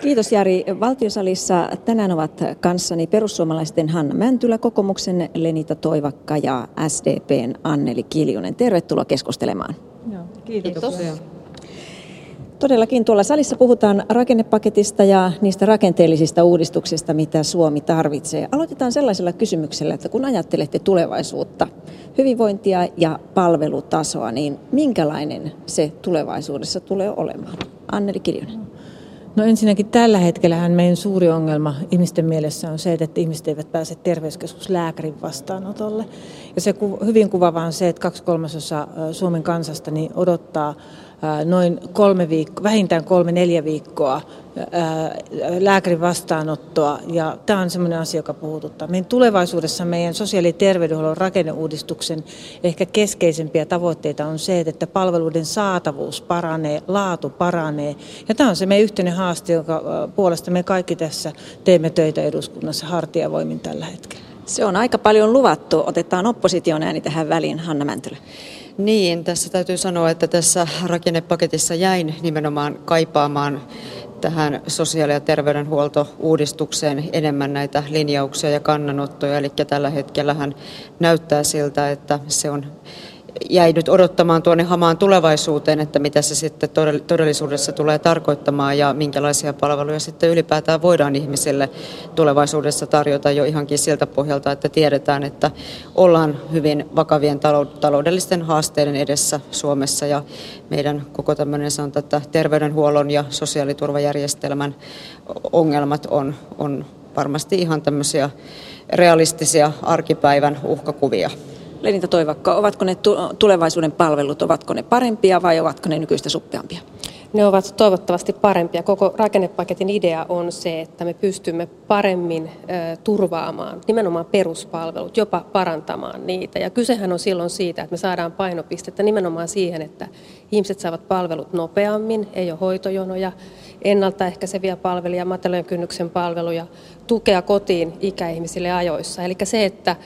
Kiitos Jari. Valtiosalissa tänään ovat kanssani perussuomalaisten Hanna Mäntylä, kokoomuksen Lenita Toivakka ja SDPn Anneli Kiljunen. Tervetuloa keskustelemaan. Joo, kiitos. kiitos. Todellakin tuolla salissa puhutaan rakennepaketista ja niistä rakenteellisista uudistuksista, mitä Suomi tarvitsee. Aloitetaan sellaisella kysymyksellä, että kun ajattelette tulevaisuutta, hyvinvointia ja palvelutasoa, niin minkälainen se tulevaisuudessa tulee olemaan? Anneli Kiljunen. No ensinnäkin tällä hetkellä meidän suuri ongelma ihmisten mielessä on se, että ihmiset eivät pääse terveyskeskuslääkärin vastaanotolle. Ja se hyvin kuvaava on se, että kaksi kolmasosa Suomen kansasta niin odottaa noin kolme viikkoa, vähintään kolme neljä viikkoa lääkärin vastaanottoa. Ja tämä on sellainen asia, joka puhututtaa. Meidän tulevaisuudessa meidän sosiaali- ja terveydenhuollon rakenneuudistuksen ehkä keskeisempiä tavoitteita on se, että palveluiden saatavuus paranee, laatu paranee. Ja tämä on se meidän yhteinen haaste, jonka puolesta me kaikki tässä teemme töitä eduskunnassa hartiavoimin tällä hetkellä. Se on aika paljon luvattu. Otetaan opposition ääni tähän väliin, Hanna Mäntylä. Niin, tässä täytyy sanoa, että tässä rakennepaketissa jäin nimenomaan kaipaamaan tähän sosiaali- ja terveydenhuolto-uudistukseen enemmän näitä linjauksia ja kannanottoja. Eli tällä hetkellä näyttää siltä, että se on jäi nyt odottamaan tuonne hamaan tulevaisuuteen, että mitä se sitten todellisuudessa tulee tarkoittamaan ja minkälaisia palveluja sitten ylipäätään voidaan ihmisille tulevaisuudessa tarjota jo ihankin siltä pohjalta, että tiedetään, että ollaan hyvin vakavien taloudellisten haasteiden edessä Suomessa ja meidän koko tämmöinen sanotaan, että terveydenhuollon ja sosiaaliturvajärjestelmän ongelmat on, on varmasti ihan tämmöisiä realistisia arkipäivän uhkakuvia. Lenita Toivakka, ovatko ne tulevaisuuden palvelut, ovatko ne parempia vai ovatko ne nykyistä suppeampia? Ne ovat toivottavasti parempia. Koko rakennepaketin idea on se, että me pystymme paremmin turvaamaan nimenomaan peruspalvelut, jopa parantamaan niitä. Ja kysehän on silloin siitä, että me saadaan painopistettä nimenomaan siihen, että ihmiset saavat palvelut nopeammin, ei ole hoitojonoja, ennaltaehkäiseviä palveluja, matalan kynnyksen palveluja, tukea kotiin ikäihmisille ajoissa. Eli se, että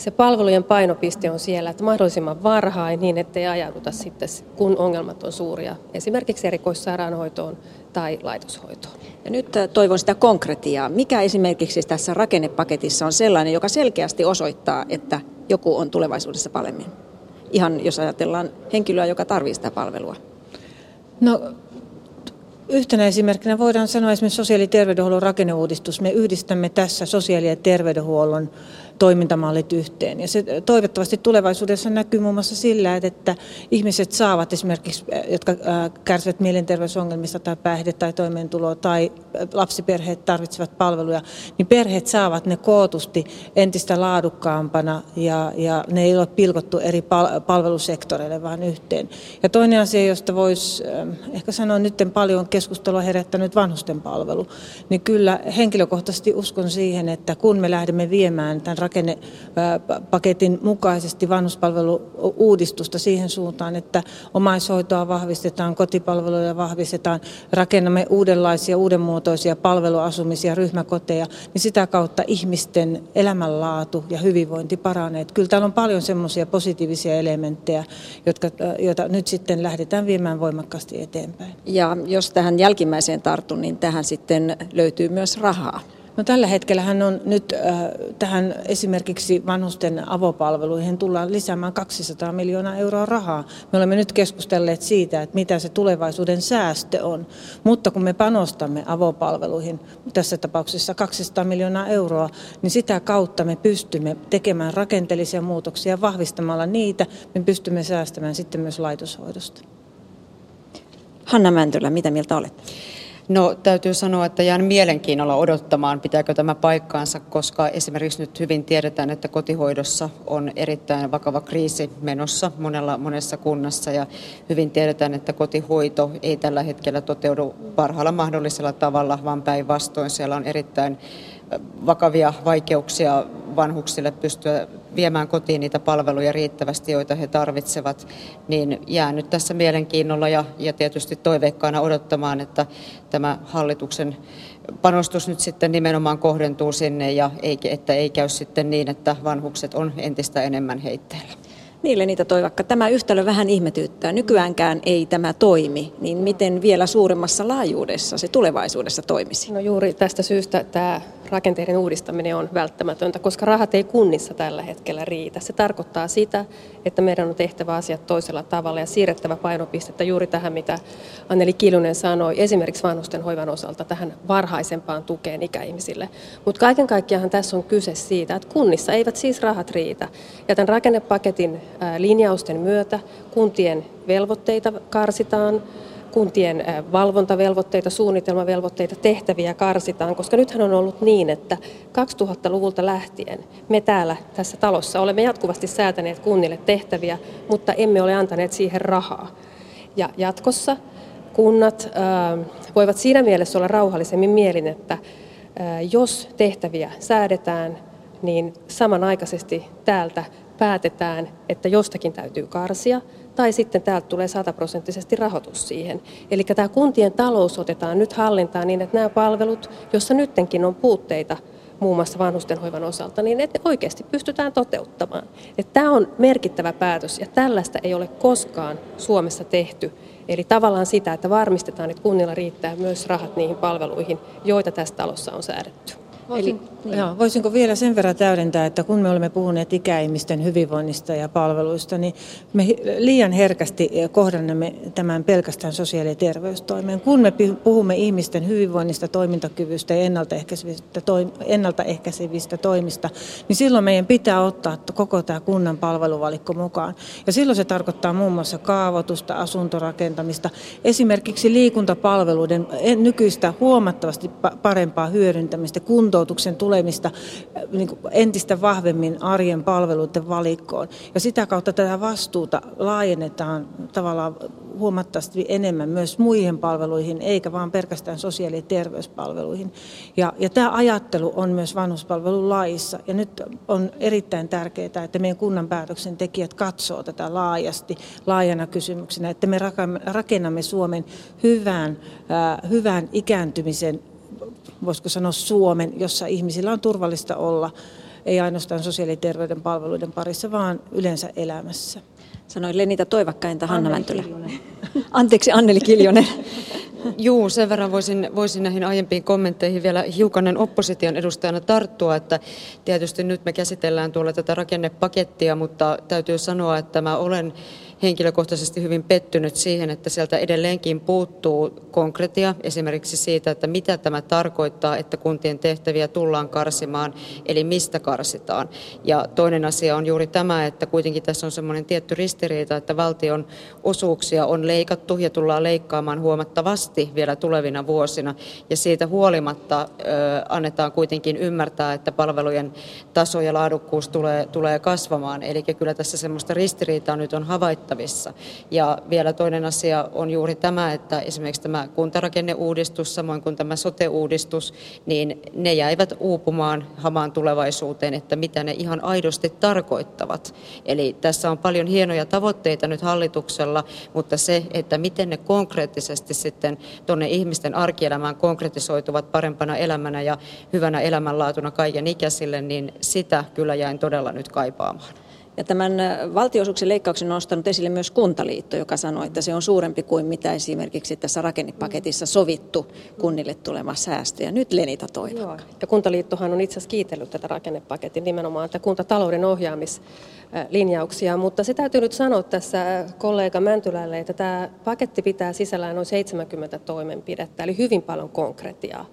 se palvelujen painopiste on siellä, että mahdollisimman varhain niin, ettei ajauduta sitten, kun ongelmat on suuria, esimerkiksi erikoissairaanhoitoon tai laitoshoitoon. Ja nyt äh, toivon sitä konkretiaa. Mikä esimerkiksi tässä rakennepaketissa on sellainen, joka selkeästi osoittaa, että joku on tulevaisuudessa paremmin? Ihan jos ajatellaan henkilöä, joka tarvitsee sitä palvelua. No Yhtenä esimerkkinä voidaan sanoa esimerkiksi sosiaali- ja terveydenhuollon rakenneuudistus. Me yhdistämme tässä sosiaali- ja terveydenhuollon toimintamallit yhteen. Ja se toivottavasti tulevaisuudessa näkyy muun muassa sillä, että ihmiset saavat esimerkiksi, jotka kärsivät mielenterveysongelmista tai päihde- tai toimeentuloa tai lapsiperheet tarvitsevat palveluja, niin perheet saavat ne kootusti entistä laadukkaampana ja, ja ne ei ole pilkottu eri palvelusektoreille vaan yhteen. Ja toinen asia, josta voisi ehkä sanoa nyt paljon keskustelua herättänyt vanhusten palvelu, niin kyllä henkilökohtaisesti uskon siihen, että kun me lähdemme viemään tämän rakennepaketin mukaisesti vanhuspalvelu-uudistusta siihen suuntaan, että omaishoitoa vahvistetaan, kotipalveluja vahvistetaan, rakennamme uudenlaisia, uudenmuotoisia palveluasumisia, ryhmäkoteja, niin sitä kautta ihmisten elämänlaatu ja hyvinvointi paranee. Kyllä täällä on paljon semmoisia positiivisia elementtejä, jotka, joita nyt sitten lähdetään viemään voimakkaasti eteenpäin. Ja jos tähän jälkimmäiseen tartun, niin tähän sitten löytyy myös rahaa. No tällä hetkellä on nyt äh, tähän esimerkiksi vanhusten avopalveluihin tullaan lisäämään 200 miljoonaa euroa rahaa. Me olemme nyt keskustelleet siitä, että mitä se tulevaisuuden säästö on. Mutta kun me panostamme avopalveluihin, tässä tapauksessa 200 miljoonaa euroa, niin sitä kautta me pystymme tekemään rakenteellisia muutoksia vahvistamalla niitä. Me pystymme säästämään sitten myös laitoshoidosta. Hanna Mäntylä, mitä mieltä olette? No täytyy sanoa, että jään mielenkiinnolla odottamaan, pitääkö tämä paikkaansa, koska esimerkiksi nyt hyvin tiedetään, että kotihoidossa on erittäin vakava kriisi menossa monella, monessa kunnassa. Ja hyvin tiedetään, että kotihoito ei tällä hetkellä toteudu parhaalla mahdollisella tavalla, vaan päinvastoin. Siellä on erittäin vakavia vaikeuksia vanhuksille pystyä viemään kotiin niitä palveluja riittävästi, joita he tarvitsevat, niin jää nyt tässä mielenkiinnolla ja, ja tietysti toiveikkaana odottamaan, että tämä hallituksen panostus nyt sitten nimenomaan kohdentuu sinne ja ei, että ei käy sitten niin, että vanhukset on entistä enemmän heitteillä. Niille niitä toivakka. Tämä yhtälö vähän ihmetyttää. Nykyäänkään ei tämä toimi, niin miten vielä suuremmassa laajuudessa se tulevaisuudessa toimisi? No juuri tästä syystä tämä rakenteiden uudistaminen on välttämätöntä, koska rahat ei kunnissa tällä hetkellä riitä. Se tarkoittaa sitä, että meidän on tehtävä asiat toisella tavalla ja siirrettävä painopistettä juuri tähän, mitä Anneli Kiljunen sanoi, esimerkiksi vanhusten hoivan osalta tähän varhaisempaan tukeen ikäihmisille. Mutta kaiken kaikkiaan tässä on kyse siitä, että kunnissa eivät siis rahat riitä. Ja tämän rakennepaketin linjausten myötä kuntien velvoitteita karsitaan, kuntien valvontavelvoitteita, suunnitelmavelvoitteita, tehtäviä karsitaan, koska nythän on ollut niin, että 2000-luvulta lähtien me täällä tässä talossa olemme jatkuvasti säätäneet kunnille tehtäviä, mutta emme ole antaneet siihen rahaa. Ja jatkossa kunnat voivat siinä mielessä olla rauhallisemmin mielin, että jos tehtäviä säädetään, niin samanaikaisesti täältä päätetään, että jostakin täytyy karsia, tai sitten täältä tulee sataprosenttisesti rahoitus siihen. Eli tämä kuntien talous otetaan nyt hallintaan niin, että nämä palvelut, joissa nyttenkin on puutteita, muun muassa vanhustenhoivan osalta, niin että oikeasti pystytään toteuttamaan. Että tämä on merkittävä päätös ja tällaista ei ole koskaan Suomessa tehty. Eli tavallaan sitä, että varmistetaan, että kunnilla riittää myös rahat niihin palveluihin, joita tässä talossa on säädetty. Voisin, Eli, joo, voisinko vielä sen verran täydentää, että kun me olemme puhuneet ikäihmisten hyvinvoinnista ja palveluista, niin me liian herkästi kohdannamme tämän pelkästään sosiaali- ja terveystoimeen. Kun me puhumme ihmisten hyvinvoinnista, toimintakyvystä ja ennaltaehkäisevistä, ennaltaehkäisevistä toimista, niin silloin meidän pitää ottaa koko tämä kunnan palveluvalikko mukaan. Ja silloin se tarkoittaa muun muassa kaavoitusta, asuntorakentamista, esimerkiksi liikuntapalveluiden nykyistä huomattavasti parempaa hyödyntämistä, kunto kuntoutuksen tulemista äh, niin entistä vahvemmin arjen palveluiden valikkoon. Ja sitä kautta tätä vastuuta laajennetaan tavallaan huomattavasti enemmän myös muihin palveluihin, eikä vaan pelkästään sosiaali- ja terveyspalveluihin. Ja, ja tämä ajattelu on myös vanhuspalvelulaissa. Ja nyt on erittäin tärkeää, että meidän kunnan päätöksentekijät katsoo tätä laajasti, laajana kysymyksenä, että me rakennamme Suomen hyvään, äh, hyvään ikääntymisen voisiko sanoa Suomen, jossa ihmisillä on turvallista olla, ei ainoastaan sosiaali- ja terveyden palveluiden parissa, vaan yleensä elämässä. Sanoi Lenita Toivakkainta Hanna Mäntylä. Anteeksi, Anneli Kiljonen. Juu, sen verran voisin, voisin näihin aiempiin kommentteihin vielä hiukanen opposition edustajana tarttua, että tietysti nyt me käsitellään tuolla tätä rakennepakettia, mutta täytyy sanoa, että mä olen henkilökohtaisesti hyvin pettynyt siihen, että sieltä edelleenkin puuttuu konkretia esimerkiksi siitä, että mitä tämä tarkoittaa, että kuntien tehtäviä tullaan karsimaan, eli mistä karsitaan. Ja toinen asia on juuri tämä, että kuitenkin tässä on semmoinen tietty ristiriita, että valtion osuuksia on leikattu ja tullaan leikkaamaan huomattavasti vielä tulevina vuosina. Ja siitä huolimatta ö, annetaan kuitenkin ymmärtää, että palvelujen taso ja laadukkuus tulee, tulee kasvamaan. Eli kyllä tässä semmoista ristiriitaa nyt on havaittu havaittavissa. Ja vielä toinen asia on juuri tämä, että esimerkiksi tämä kuntarakenneuudistus, samoin kuin tämä sote-uudistus, niin ne jäivät uupumaan hamaan tulevaisuuteen, että mitä ne ihan aidosti tarkoittavat. Eli tässä on paljon hienoja tavoitteita nyt hallituksella, mutta se, että miten ne konkreettisesti sitten tuonne ihmisten arkielämään konkretisoituvat parempana elämänä ja hyvänä elämänlaatuna kaiken ikäisille, niin sitä kyllä jäin todella nyt kaipaamaan. Ja tämän valtionosuuksien leikkauksen on nostanut esille myös Kuntaliitto, joka sanoi, että se on suurempi kuin mitä esimerkiksi tässä rakennepaketissa sovittu kunnille tulema säästö. Ja nyt Lenita Toivakka. Ja Kuntaliittohan on itse asiassa kiitellyt tätä rakennepaketin nimenomaan, että kuntatalouden ohjaamislinjauksia, mutta se täytyy nyt sanoa tässä kollega Mäntylälle, että tämä paketti pitää sisällään noin 70 toimenpidettä, eli hyvin paljon konkretiaa.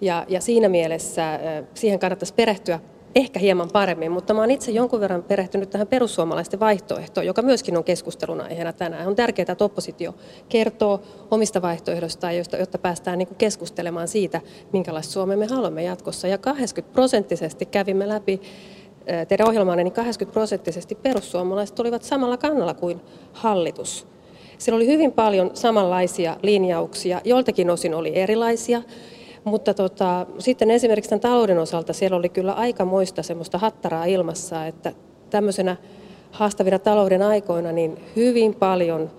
Ja, ja siinä mielessä siihen kannattaisi perehtyä ehkä hieman paremmin, mutta olen itse jonkun verran perehtynyt tähän perussuomalaisten vaihtoehtoon, joka myöskin on keskusteluna aiheena tänään. On tärkeää, että oppositio kertoo omista vaihtoehdoistaan, jotta päästään niin keskustelemaan siitä, minkälaista Suomea me haluamme jatkossa. Ja 80 prosenttisesti kävimme läpi teidän ohjelmaanne, niin 80 prosenttisesti perussuomalaiset olivat samalla kannalla kuin hallitus. Siellä oli hyvin paljon samanlaisia linjauksia, joiltakin osin oli erilaisia. Mutta tota, sitten esimerkiksi tämän talouden osalta siellä oli kyllä aikamoista semmoista hattaraa ilmassa, että tämmöisenä haastavina talouden aikoina niin hyvin paljon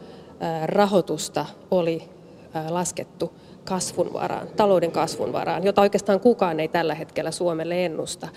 rahoitusta oli laskettu kasvun varaan, talouden kasvun varaan, jota oikeastaan kukaan ei tällä hetkellä Suomelle ennusta.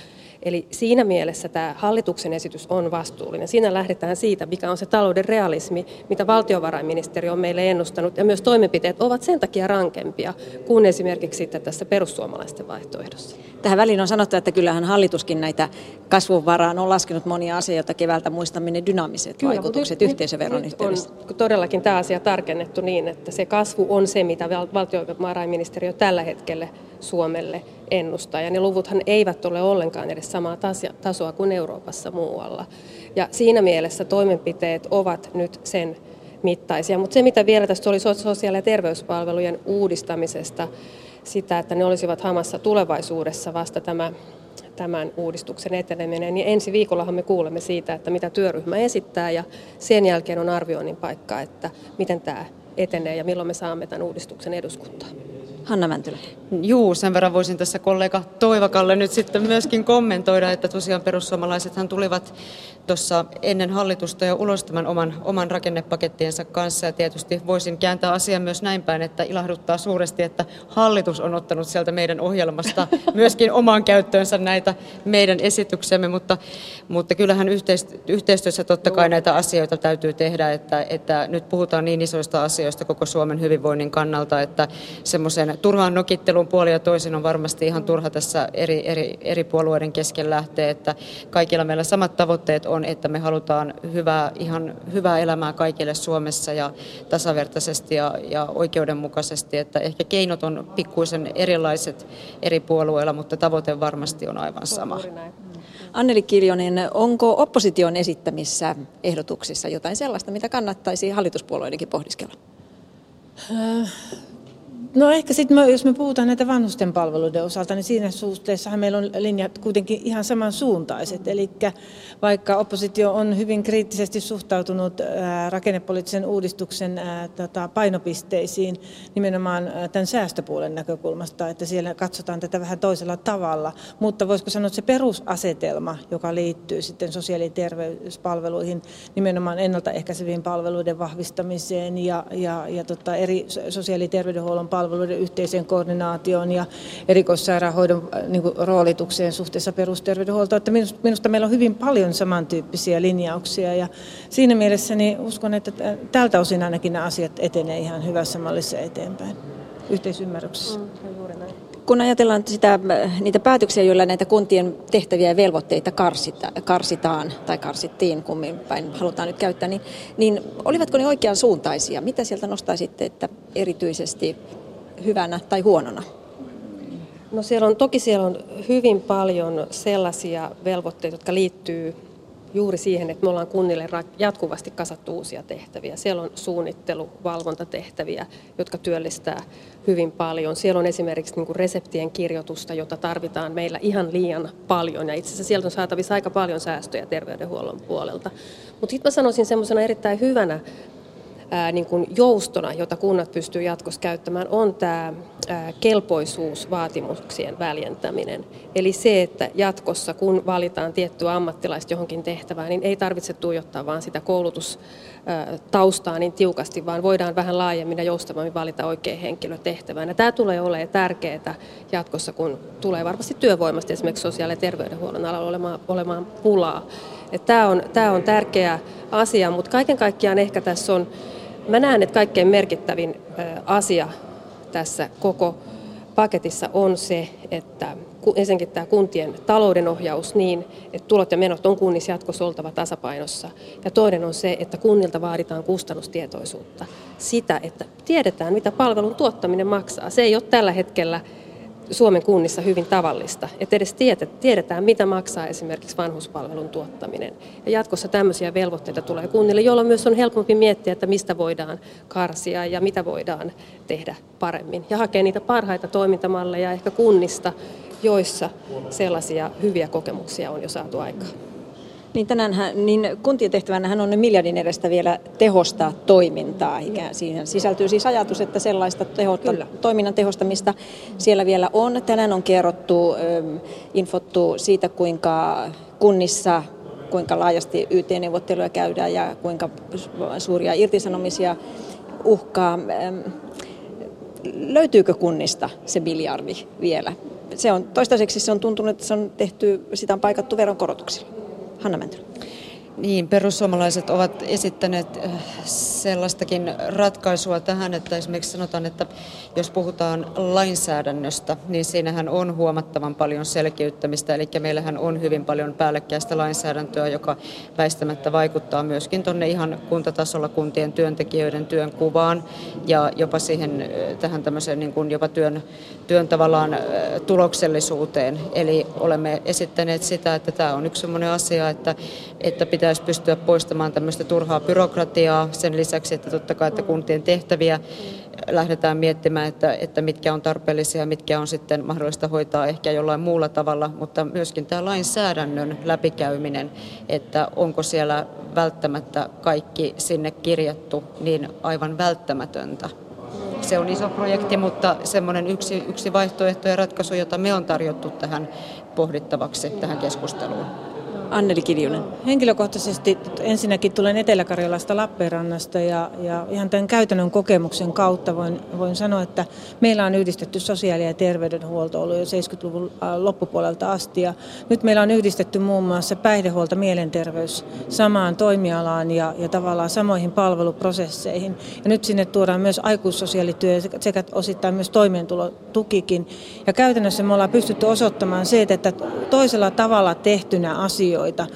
Eli siinä mielessä tämä hallituksen esitys on vastuullinen. Siinä lähdetään siitä, mikä on se talouden realismi, mitä valtiovarainministeri on meille ennustanut, ja myös toimenpiteet ovat sen takia rankempia kuin esimerkiksi sitten tässä perussuomalaisten vaihtoehdossa. Tähän väliin on sanottu, että kyllähän hallituskin näitä kasvun varaan on laskenut monia asioita keväältä muistamme ne dynaamiset Kyllä, vaikutukset nyt, yhteisöveron nyt yhteydessä. On todellakin tämä asia tarkennettu niin, että se kasvu on se, mitä valtiovarainministeriö tällä hetkellä Suomelle ennustaa. Ja ne luvuthan eivät ole ollenkaan edes samaa tasoa kuin Euroopassa muualla. Ja siinä mielessä toimenpiteet ovat nyt sen mittaisia. Mutta se, mitä vielä tästä oli sosiaali- ja terveyspalvelujen uudistamisesta, sitä, että ne olisivat hamassa tulevaisuudessa vasta tämä tämän uudistuksen eteneminen, niin ensi viikollahan me kuulemme siitä, että mitä työryhmä esittää ja sen jälkeen on arvioinnin paikka, että miten tämä etenee ja milloin me saamme tämän uudistuksen eduskuntaan. Hanna Mäntylä. Juu, sen verran voisin tässä kollega Toivakalle nyt sitten myöskin kommentoida, että tosiaan perussuomalaisethan tulivat tuossa ennen hallitusta jo ulos tämän oman, oman rakennepakettiensa kanssa. Ja tietysti voisin kääntää asian myös näin päin, että ilahduttaa suuresti, että hallitus on ottanut sieltä meidän ohjelmasta myöskin omaan käyttöönsä näitä meidän esityksemme, mutta, mutta kyllähän yhteistyössä totta kai näitä asioita täytyy tehdä, että, että nyt puhutaan niin isoista asioista koko Suomen hyvinvoinnin kannalta, että semmoisen turhaan nokittelun puoli ja toisin on varmasti ihan turha tässä eri, eri, eri puolueiden kesken lähteä, että kaikilla meillä samat tavoitteet on, että me halutaan hyvää, ihan hyvää elämää kaikille Suomessa ja tasavertaisesti ja, ja oikeudenmukaisesti, että ehkä keinot on pikkuisen erilaiset eri puolueilla, mutta tavoite varmasti on aivan sama. Anneli Kiljonen, onko opposition esittämissä ehdotuksissa jotain sellaista, mitä kannattaisi hallituspuolueidenkin pohdiskella? Äh, No ehkä sitten, jos me puhutaan näitä vanhusten palveluiden osalta, niin siinä suhteessahan meillä on linjat kuitenkin ihan samansuuntaiset. Eli vaikka oppositio on hyvin kriittisesti suhtautunut rakennepoliittisen uudistuksen tota, painopisteisiin nimenomaan tämän säästöpuolen näkökulmasta, että siellä katsotaan tätä vähän toisella tavalla. Mutta voisiko sanoa, että se perusasetelma, joka liittyy sitten sosiaali- ja terveyspalveluihin, nimenomaan ennaltaehkäiseviin palveluiden vahvistamiseen ja, ja, ja tota, eri sosiaali- ja terveydenhuollon palveluiden palveluiden yhteiseen koordinaatioon ja erikoissairaanhoidon äh, niin kuin, roolitukseen suhteessa perusterveydenhuoltoon. Että minusta, minusta meillä on hyvin paljon samantyyppisiä linjauksia ja siinä mielessä niin uskon, että tältä osin ainakin nämä asiat etenee ihan hyvässä mallissa eteenpäin yhteisymmärryksessä. Mm, kun ajatellaan sitä, niitä päätöksiä, joilla näitä kuntien tehtäviä ja velvoitteita karsita, karsitaan tai karsittiin, kummin päin halutaan nyt käyttää, niin, niin olivatko ne oikean suuntaisia? Mitä sieltä nostaisitte, että erityisesti hyvänä tai huonona? No siellä on, toki siellä on hyvin paljon sellaisia velvoitteita, jotka liittyy juuri siihen, että me ollaan kunnille jatkuvasti kasattu uusia tehtäviä. Siellä on suunnittelu, valvontatehtäviä, jotka työllistää hyvin paljon. Siellä on esimerkiksi niin reseptien kirjoitusta, jota tarvitaan meillä ihan liian paljon. Ja itse asiassa sieltä on saatavissa aika paljon säästöjä terveydenhuollon puolelta. Mutta sitten mä sanoisin semmoisena erittäin hyvänä niin kuin joustona, jota kunnat pystyy jatkossa käyttämään, on tämä kelpoisuusvaatimuksien väljentäminen. Eli se, että jatkossa kun valitaan tiettyä ammattilaista johonkin tehtävään, niin ei tarvitse tuijottaa vaan sitä koulutustaustaa niin tiukasti, vaan voidaan vähän laajemmin ja joustavammin valita oikea henkilö tehtävään. Ja tämä tulee olemaan tärkeää jatkossa, kun tulee varmasti työvoimasta esimerkiksi sosiaali- ja terveydenhuollon alalla olemaan, olemaan pulaa. Tämä on, tämä on tärkeä asia, mutta kaiken kaikkiaan ehkä tässä on Mä näen, että kaikkein merkittävin asia tässä koko paketissa on se, että ensinnäkin tämä kuntien talouden ohjaus niin, että tulot ja menot on kunnissa jatkossa oltava tasapainossa. Ja toinen on se, että kunnilta vaaditaan kustannustietoisuutta. Sitä, että tiedetään, mitä palvelun tuottaminen maksaa. Se ei ole tällä hetkellä Suomen kunnissa hyvin tavallista, että edes tiedetään, mitä maksaa esimerkiksi vanhuspalvelun tuottaminen. Ja jatkossa tämmöisiä velvoitteita tulee kunnille, jolloin myös on helpompi miettiä, että mistä voidaan karsia ja mitä voidaan tehdä paremmin. Ja hakea niitä parhaita toimintamalleja ehkä kunnista, joissa sellaisia hyviä kokemuksia on jo saatu aikaan. Niin, tänään, niin kuntien tehtävänä on ne miljardin edestä vielä tehostaa toimintaa. Ikään siihen sisältyy siis ajatus, että sellaista tehosta, toiminnan tehostamista siellä vielä on. Tänään on kerrottu, infottu siitä, kuinka kunnissa kuinka laajasti YT-neuvotteluja käydään ja kuinka suuria irtisanomisia uhkaa. löytyykö kunnista se miljardi vielä? Se on, toistaiseksi se on tuntunut, että se on tehty, sitä on paikattu veronkorotuksilla. Hanna Mäntylä. Niin, perussuomalaiset ovat esittäneet äh, sellaistakin ratkaisua tähän, että esimerkiksi sanotaan, että jos puhutaan lainsäädännöstä, niin siinähän on huomattavan paljon selkeyttämistä, eli meillähän on hyvin paljon päällekkäistä lainsäädäntöä, joka väistämättä vaikuttaa myöskin tuonne ihan kuntatasolla kuntien työntekijöiden työn kuvaan ja jopa siihen äh, tähän tämmöiseen niin kuin jopa työn, työn tavallaan äh, tuloksellisuuteen. Eli olemme esittäneet sitä, että tämä on yksi sellainen asia, että, että pitää pitäisi pystyä poistamaan tämmöistä turhaa byrokratiaa sen lisäksi, että totta kai että kuntien tehtäviä lähdetään miettimään, että, että mitkä on tarpeellisia ja mitkä on sitten mahdollista hoitaa ehkä jollain muulla tavalla, mutta myöskin tämä lainsäädännön läpikäyminen, että onko siellä välttämättä kaikki sinne kirjattu niin aivan välttämätöntä. Se on iso projekti, mutta semmoinen yksi, yksi vaihtoehto ja ratkaisu, jota me on tarjottu tähän pohdittavaksi, tähän keskusteluun. Anneli Kiljunen. Henkilökohtaisesti ensinnäkin tulen Etelä-Karjalasta Lappeenrannasta ja, ja ihan tämän käytännön kokemuksen kautta voin, voin sanoa, että meillä on yhdistetty sosiaali- ja terveydenhuolto ollut jo 70-luvun äh, loppupuolelta asti ja nyt meillä on yhdistetty muun muassa päihdehuolto, mielenterveys samaan toimialaan ja, ja tavallaan samoihin palveluprosesseihin. Ja nyt sinne tuodaan myös aikuissosiaalityö sekä osittain myös toimeentulotukikin. Ja käytännössä me ollaan pystytty osoittamaan se, että toisella tavalla tehtynä asioita asioita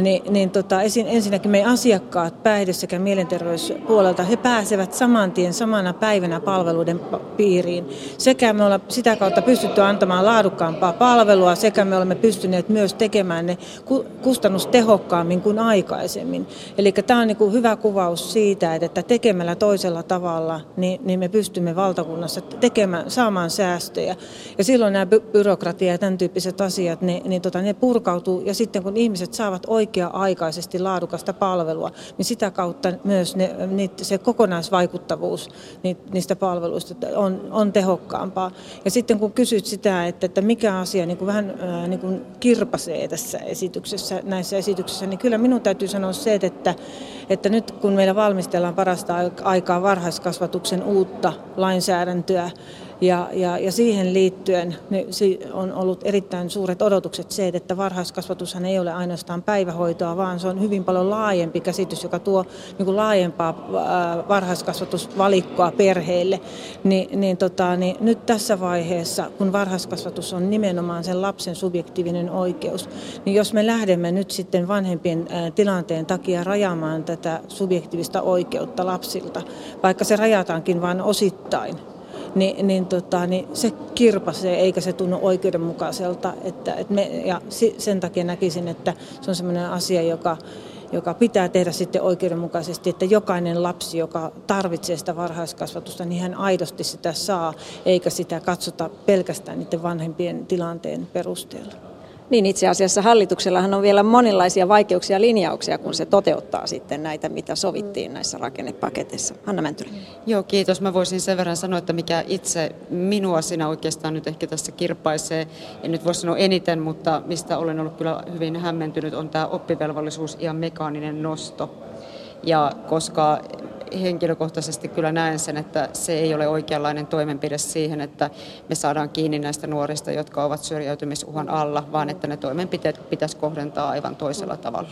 niin, niin tota, ensinnäkin meidän asiakkaat päihde- sekä mielenterveyspuolelta, he pääsevät saman tien samana päivänä palveluiden piiriin. Sekä me ollaan sitä kautta pystytty antamaan laadukkaampaa palvelua, sekä me olemme pystyneet myös tekemään ne kustannustehokkaammin kuin aikaisemmin. Eli tämä on niin kuin hyvä kuvaus siitä, että tekemällä toisella tavalla, niin, niin me pystymme valtakunnassa tekemään, saamaan säästöjä. Ja silloin nämä byrokratia ja tämän tyyppiset asiat, ne, niin tota, ne purkautuu. Ja sitten kun ihmiset saavat oikein oikea-aikaisesti laadukasta palvelua, niin sitä kautta myös ne, se kokonaisvaikuttavuus niistä palveluista on, on tehokkaampaa. Ja sitten kun kysyt sitä, että, että mikä asia niin kuin vähän niin kuin kirpasee tässä esityksessä, näissä esityksissä, niin kyllä minun täytyy sanoa se, että, että nyt kun meillä valmistellaan parasta aikaa varhaiskasvatuksen uutta lainsäädäntöä, ja, ja, ja siihen liittyen on ollut erittäin suuret odotukset se, että varhaiskasvatushan ei ole ainoastaan päivähoitoa, vaan se on hyvin paljon laajempi käsitys, joka tuo niin kuin laajempaa varhaiskasvatusvalikkoa perheille. Ni, niin, tota, niin nyt tässä vaiheessa, kun varhaiskasvatus on nimenomaan sen lapsen subjektiivinen oikeus, niin jos me lähdemme nyt sitten vanhempien tilanteen takia rajaamaan tätä subjektiivista oikeutta lapsilta, vaikka se rajataankin vain osittain, niin, niin, tota, niin se kirpasee eikä se tunnu oikeudenmukaiselta. Että, että me, ja sen takia näkisin, että se on sellainen asia, joka, joka pitää tehdä sitten oikeudenmukaisesti, että jokainen lapsi, joka tarvitsee sitä varhaiskasvatusta, niin hän aidosti sitä saa, eikä sitä katsota pelkästään niiden vanhempien tilanteen perusteella. Niin itse asiassa hallituksellahan on vielä monenlaisia vaikeuksia ja linjauksia, kun se toteuttaa sitten näitä, mitä sovittiin näissä rakennepaketeissa. Hanna Mäntylä. Joo, kiitos. Mä voisin sen verran sanoa, että mikä itse minua siinä oikeastaan nyt ehkä tässä kirpaisee, en nyt voi sanoa eniten, mutta mistä olen ollut kyllä hyvin hämmentynyt, on tämä oppivelvollisuus ja mekaaninen nosto. Ja koska henkilökohtaisesti kyllä näen sen, että se ei ole oikeanlainen toimenpide siihen, että me saadaan kiinni näistä nuorista, jotka ovat syrjäytymisuhan alla, vaan että ne toimenpiteet pitäisi kohdentaa aivan toisella tavalla.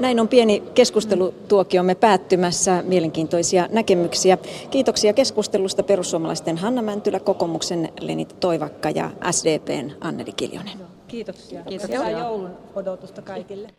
Näin on pieni keskustelutuokiomme päättymässä. Mielenkiintoisia näkemyksiä. Kiitoksia keskustelusta perussuomalaisten Hanna Mäntylä, kokoomuksen Lenit Toivakka ja SDPn Anneli Kiljonen. Kiitoksia. Kiitoksia. Hyvää joulun odotusta kaikille.